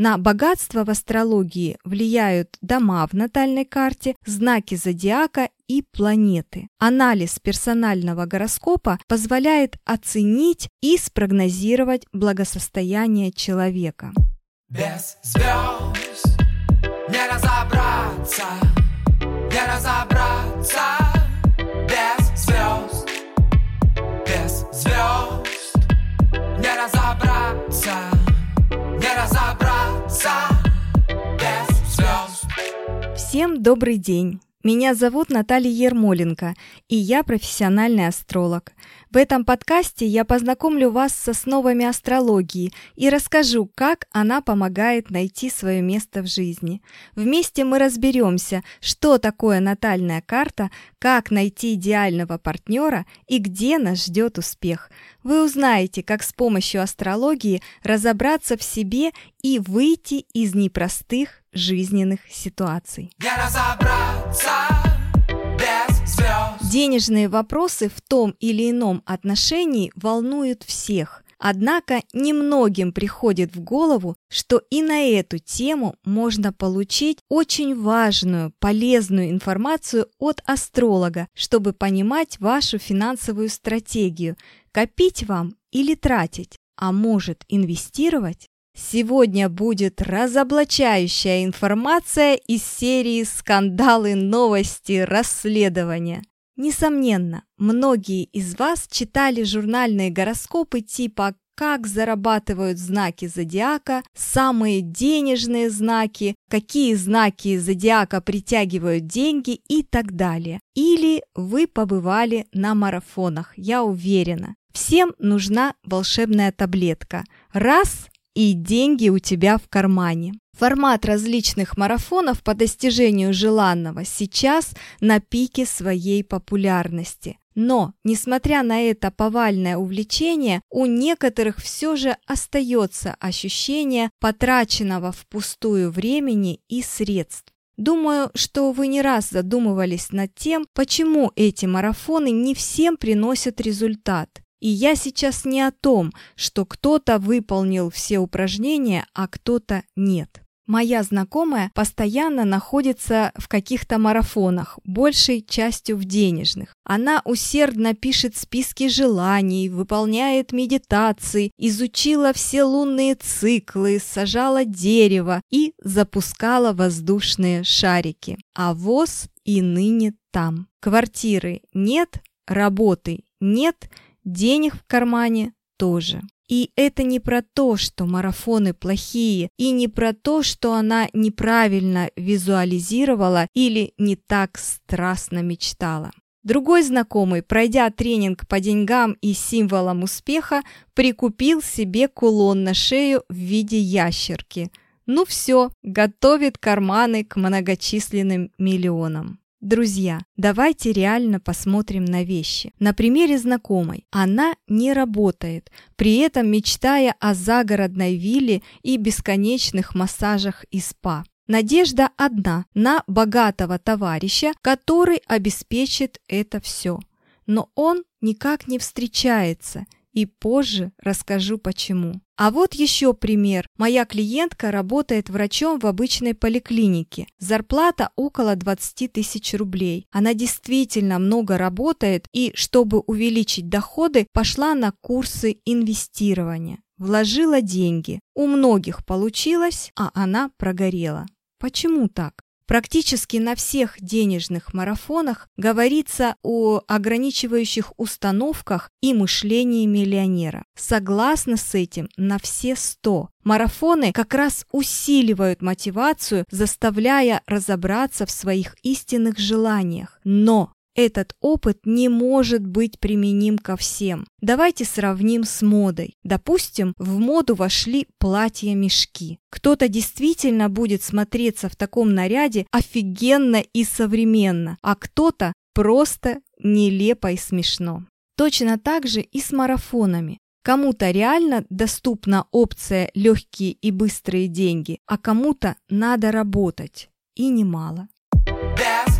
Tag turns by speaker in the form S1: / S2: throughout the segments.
S1: На богатство в астрологии влияют дома в натальной карте, знаки зодиака и планеты. Анализ персонального гороскопа позволяет оценить и спрогнозировать благосостояние человека. Без звезд не разобраться, не разобраться без звезд, без звезд не разобраться, не разобраться. Всем добрый день! Меня зовут Наталья Ермоленко, и я профессиональный астролог. В этом подкасте я познакомлю вас с основами астрологии и расскажу, как она помогает найти свое место в жизни. Вместе мы разберемся, что такое натальная карта, как найти идеального партнера и где нас ждет успех. Вы узнаете, как с помощью астрологии разобраться в себе и выйти из непростых жизненных ситуаций. Денежные вопросы в том или ином отношении волнуют всех. Однако немногим приходит в голову, что и на эту тему можно получить очень важную, полезную информацию от астролога, чтобы понимать вашу финансовую стратегию, копить вам или тратить, а может инвестировать. Сегодня будет разоблачающая информация из серии «Скандалы, новости, расследования». Несомненно, многие из вас читали журнальные гороскопы типа как зарабатывают знаки зодиака, самые денежные знаки, какие знаки зодиака притягивают деньги и так далее. Или вы побывали на марафонах, я уверена. Всем нужна волшебная таблетка. Раз и деньги у тебя в кармане. Формат различных марафонов по достижению желанного сейчас на пике своей популярности. Но, несмотря на это повальное увлечение, у некоторых все же остается ощущение потраченного впустую времени и средств. Думаю, что вы не раз задумывались над тем, почему эти марафоны не всем приносят результат. И я сейчас не о том, что кто-то выполнил все упражнения, а кто-то нет. Моя знакомая постоянно находится в каких-то марафонах, большей частью в денежных. Она усердно пишет списки желаний, выполняет медитации, изучила все лунные циклы, сажала дерево и запускала воздушные шарики. А ВОЗ и ныне там. Квартиры нет, работы нет – денег в кармане тоже. И это не про то, что марафоны плохие, и не про то, что она неправильно визуализировала или не так страстно мечтала. Другой знакомый, пройдя тренинг по деньгам и символам успеха, прикупил себе кулон на шею в виде ящерки. Ну все, готовит карманы к многочисленным миллионам. Друзья, давайте реально посмотрим на вещи. На примере знакомой. Она не работает, при этом мечтая о загородной вилле и бесконечных массажах и спа. Надежда одна на богатого товарища, который обеспечит это все. Но он никак не встречается – и позже расскажу почему. А вот еще пример. Моя клиентка работает врачом в обычной поликлинике. Зарплата около 20 тысяч рублей. Она действительно много работает и, чтобы увеличить доходы, пошла на курсы инвестирования. Вложила деньги. У многих получилось, а она прогорела. Почему так? Практически на всех денежных марафонах говорится о ограничивающих установках и мышлении миллионера. Согласна с этим на все сто. Марафоны как раз усиливают мотивацию, заставляя разобраться в своих истинных желаниях. Но этот опыт не может быть применим ко всем. Давайте сравним с модой. Допустим, в моду вошли платья-мешки. Кто-то действительно будет смотреться в таком наряде офигенно и современно, а кто-то просто нелепо и смешно. Точно так же и с марафонами. Кому-то реально доступна опция легкие и быстрые деньги, а кому-то надо работать. И немало.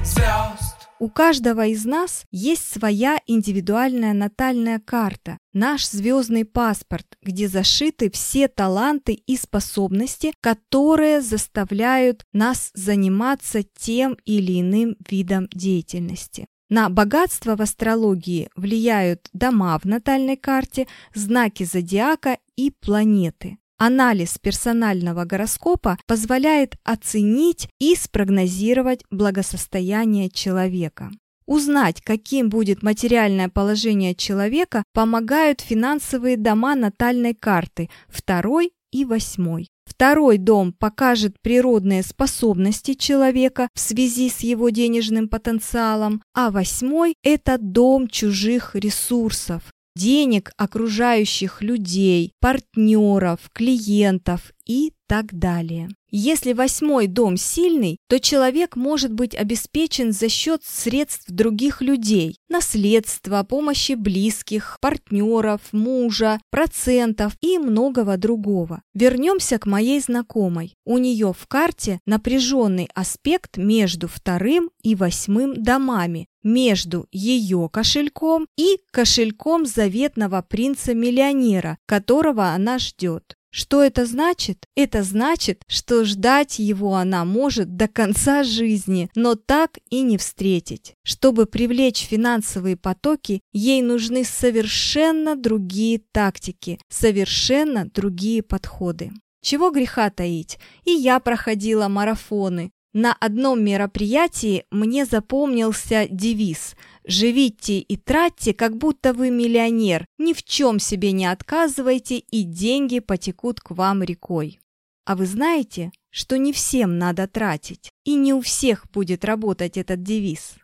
S1: Звезд У каждого из нас есть своя индивидуальная натальная карта, наш звездный паспорт, где зашиты все таланты и способности, которые заставляют нас заниматься тем или иным видом деятельности. На богатство в астрологии влияют дома в натальной карте, знаки зодиака и планеты. Анализ персонального гороскопа позволяет оценить и спрогнозировать благосостояние человека. Узнать, каким будет материальное положение человека, помогают финансовые дома натальной карты, второй и восьмой. Второй дом покажет природные способности человека в связи с его денежным потенциалом, а восьмой – это дом чужих ресурсов, денег окружающих людей, партнеров, клиентов и так далее. Если восьмой дом сильный, то человек может быть обеспечен за счет средств других людей, наследства, помощи близких, партнеров, мужа, процентов и многого другого. Вернемся к моей знакомой. У нее в карте напряженный аспект между вторым и восьмым домами, между ее кошельком и кошельком заветного принца-миллионера, которого она ждет. Что это значит? Это значит, что ждать его она может до конца жизни, но так и не встретить. Чтобы привлечь финансовые потоки, ей нужны совершенно другие тактики, совершенно другие подходы. Чего греха таить? И я проходила марафоны. На одном мероприятии мне запомнился девиз Живите и тратьте, как будто вы миллионер, ни в чем себе не отказывайте, и деньги потекут к вам рекой. А вы знаете, что не всем надо тратить, и не у всех будет работать этот девиз.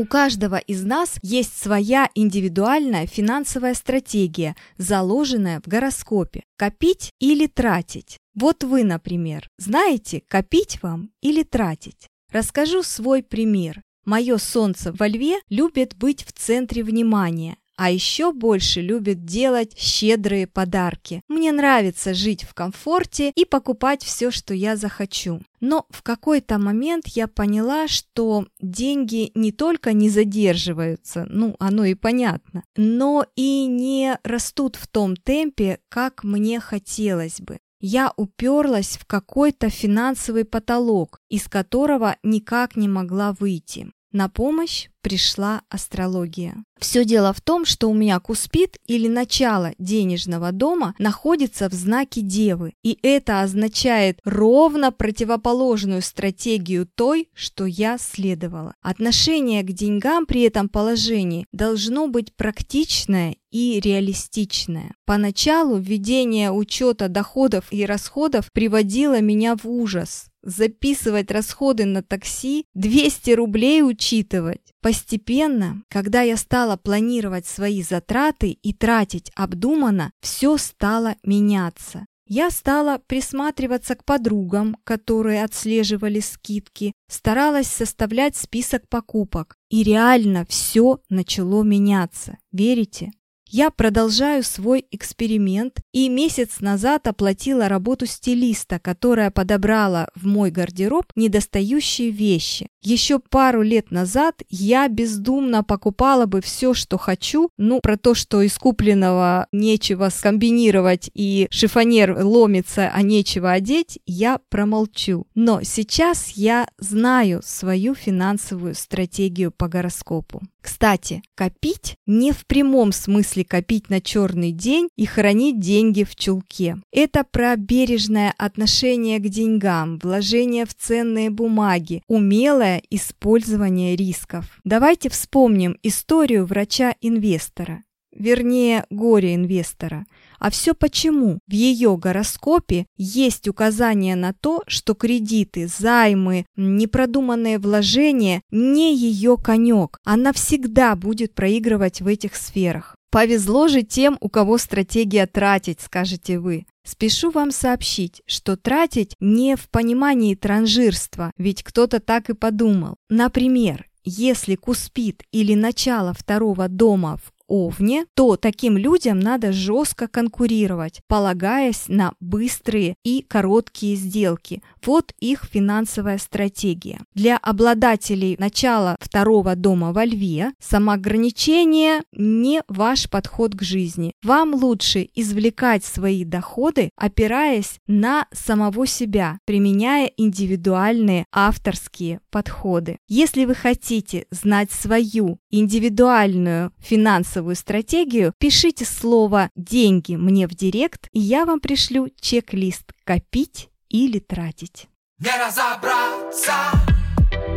S1: У каждого из нас есть своя индивидуальная финансовая стратегия, заложенная в гороскопе. Копить или тратить. Вот вы, например, знаете, копить вам или тратить. Расскажу свой пример. Мое солнце во льве любит быть в центре внимания, а еще больше любит делать щедрые подарки. Мне нравится жить в комфорте и покупать все, что я захочу. Но в какой-то момент я поняла, что деньги не только не задерживаются, ну, оно и понятно, но и не растут в том темпе, как мне хотелось бы я уперлась в какой-то финансовый потолок, из которого никак не могла выйти. На помощь пришла астрология. Все дело в том, что у меня Куспит или начало денежного дома находится в знаке Девы, и это означает ровно противоположную стратегию той, что я следовала. Отношение к деньгам при этом положении должно быть практичное и реалистичное. Поначалу введение учета доходов и расходов приводило меня в ужас записывать расходы на такси, 200 рублей учитывать. Постепенно, когда я стала планировать свои затраты и тратить обдуманно, все стало меняться. Я стала присматриваться к подругам, которые отслеживали скидки, старалась составлять список покупок. И реально все начало меняться. Верите? Я продолжаю свой эксперимент и месяц назад оплатила работу стилиста, которая подобрала в мой гардероб недостающие вещи. Еще пару лет назад я бездумно покупала бы все, что хочу, ну, про то, что из купленного нечего скомбинировать и шифонер ломится, а нечего одеть, я промолчу. Но сейчас я знаю свою финансовую стратегию по гороскопу. Кстати, копить не в прямом смысле копить на черный день и хранить деньги в чулке. Это про бережное отношение к деньгам, вложение в ценные бумаги, умелое использование рисков. Давайте вспомним историю врача-инвестора, вернее горе-инвестора – а все почему? В ее гороскопе есть указание на то, что кредиты, займы, непродуманные вложения не ее конек. Она всегда будет проигрывать в этих сферах. Повезло же тем, у кого стратегия тратить, скажете вы. Спешу вам сообщить, что тратить не в понимании транжирства, ведь кто-то так и подумал. Например, если Куспит или начало второго дома в Овне, то таким людям надо жестко конкурировать, полагаясь на быстрые и короткие сделки. Вот их финансовая стратегия. Для обладателей начала второго дома во Льве самоограничение не ваш подход к жизни. Вам лучше извлекать свои доходы, опираясь на самого себя, применяя индивидуальные авторские подходы. Если вы хотите знать свою индивидуальную финансовую стратегию, пишите слово «деньги» мне в директ, и я вам пришлю чек-лист «Копить или тратить». Не разобраться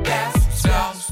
S1: без звезд.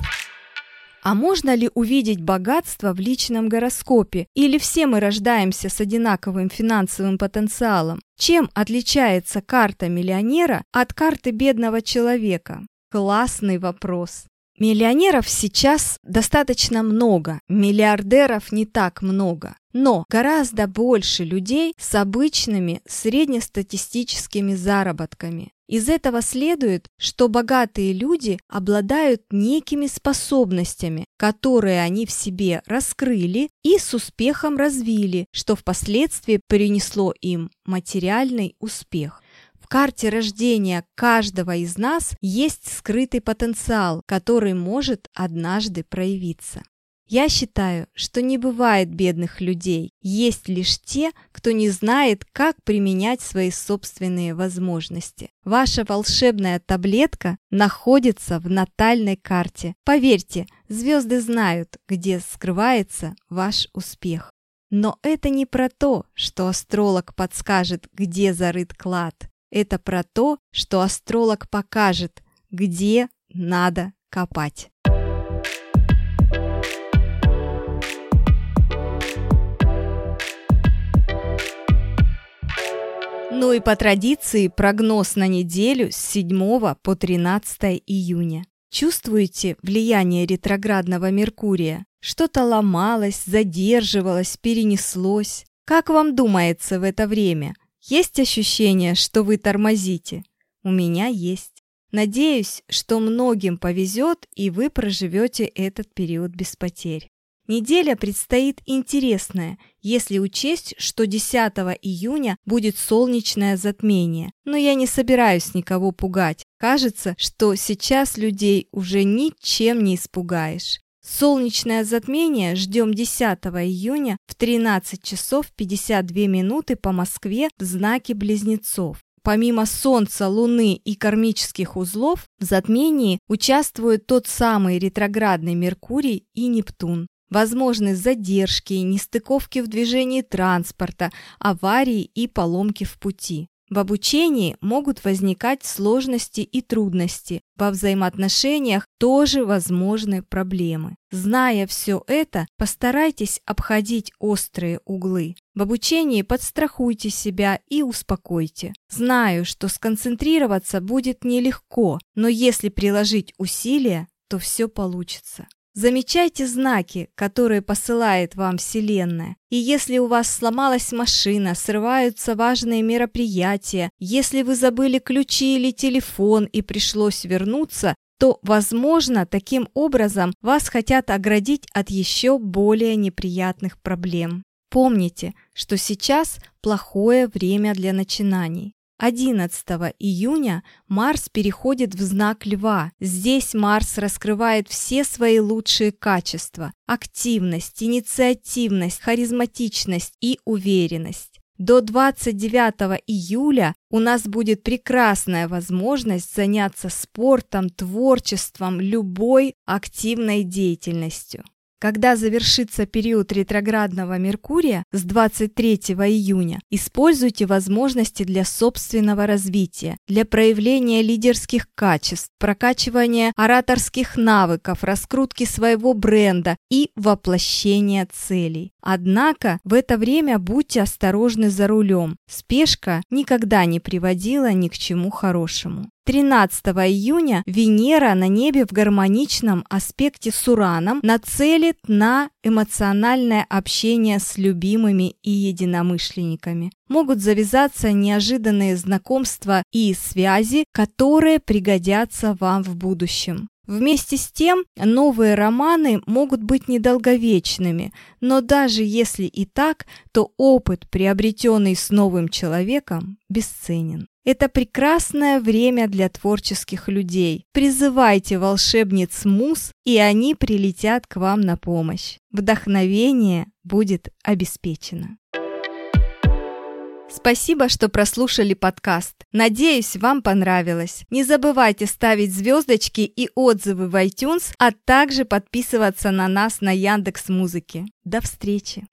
S1: А можно ли увидеть богатство в личном гороскопе? Или все мы рождаемся с одинаковым финансовым потенциалом? Чем отличается карта миллионера от карты бедного человека? Классный вопрос. Миллионеров сейчас достаточно много, миллиардеров не так много. Но гораздо больше людей с обычными среднестатистическими заработками. Из этого следует, что богатые люди обладают некими способностями, которые они в себе раскрыли и с успехом развили, что впоследствии принесло им материальный успех карте рождения каждого из нас есть скрытый потенциал, который может однажды проявиться. Я считаю, что не бывает бедных людей, есть лишь те, кто не знает, как применять свои собственные возможности. Ваша волшебная таблетка находится в натальной карте. Поверьте, звезды знают, где скрывается ваш успех. Но это не про то, что астролог подскажет, где зарыт клад. Это про то, что астролог покажет, где надо копать. Ну и по традиции прогноз на неделю с 7 по 13 июня. Чувствуете влияние ретроградного Меркурия? Что-то ломалось, задерживалось, перенеслось. Как вам думается в это время? Есть ощущение, что вы тормозите? У меня есть. Надеюсь, что многим повезет, и вы проживете этот период без потерь. Неделя предстоит интересная, если учесть, что 10 июня будет солнечное затмение. Но я не собираюсь никого пугать. Кажется, что сейчас людей уже ничем не испугаешь. Солнечное затмение ждем 10 июня в 13 часов 52 минуты по Москве в знаке Близнецов. Помимо Солнца, Луны и кармических узлов, в затмении участвуют тот самый ретроградный Меркурий и Нептун. Возможны задержки, нестыковки в движении транспорта, аварии и поломки в пути. В обучении могут возникать сложности и трудности. Во взаимоотношениях тоже возможны проблемы. Зная все это, постарайтесь обходить острые углы. В обучении подстрахуйте себя и успокойте. Знаю, что сконцентрироваться будет нелегко, но если приложить усилия, то все получится. Замечайте знаки, которые посылает вам Вселенная. И если у вас сломалась машина, срываются важные мероприятия, если вы забыли ключи или телефон и пришлось вернуться, то, возможно, таким образом вас хотят оградить от еще более неприятных проблем. Помните, что сейчас плохое время для начинаний. 11 июня Марс переходит в знак Льва. Здесь Марс раскрывает все свои лучшие качества – активность, инициативность, харизматичность и уверенность. До 29 июля у нас будет прекрасная возможность заняться спортом, творчеством, любой активной деятельностью. Когда завершится период ретроградного Меркурия с 23 июня, используйте возможности для собственного развития, для проявления лидерских качеств, прокачивания ораторских навыков, раскрутки своего бренда и воплощения целей. Однако в это время будьте осторожны за рулем. Спешка никогда не приводила ни к чему хорошему. 13 июня Венера на небе в гармоничном аспекте с Ураном нацелит на эмоциональное общение с любимыми и единомышленниками. Могут завязаться неожиданные знакомства и связи, которые пригодятся вам в будущем. Вместе с тем, новые романы могут быть недолговечными, но даже если и так, то опыт, приобретенный с новым человеком, бесценен. Это прекрасное время для творческих людей. Призывайте волшебниц Мус, и они прилетят к вам на помощь. Вдохновение будет обеспечено. Спасибо, что прослушали подкаст. Надеюсь, вам понравилось. Не забывайте ставить звездочки и отзывы в iTunes, а также подписываться на нас на Яндекс Музыке. До встречи!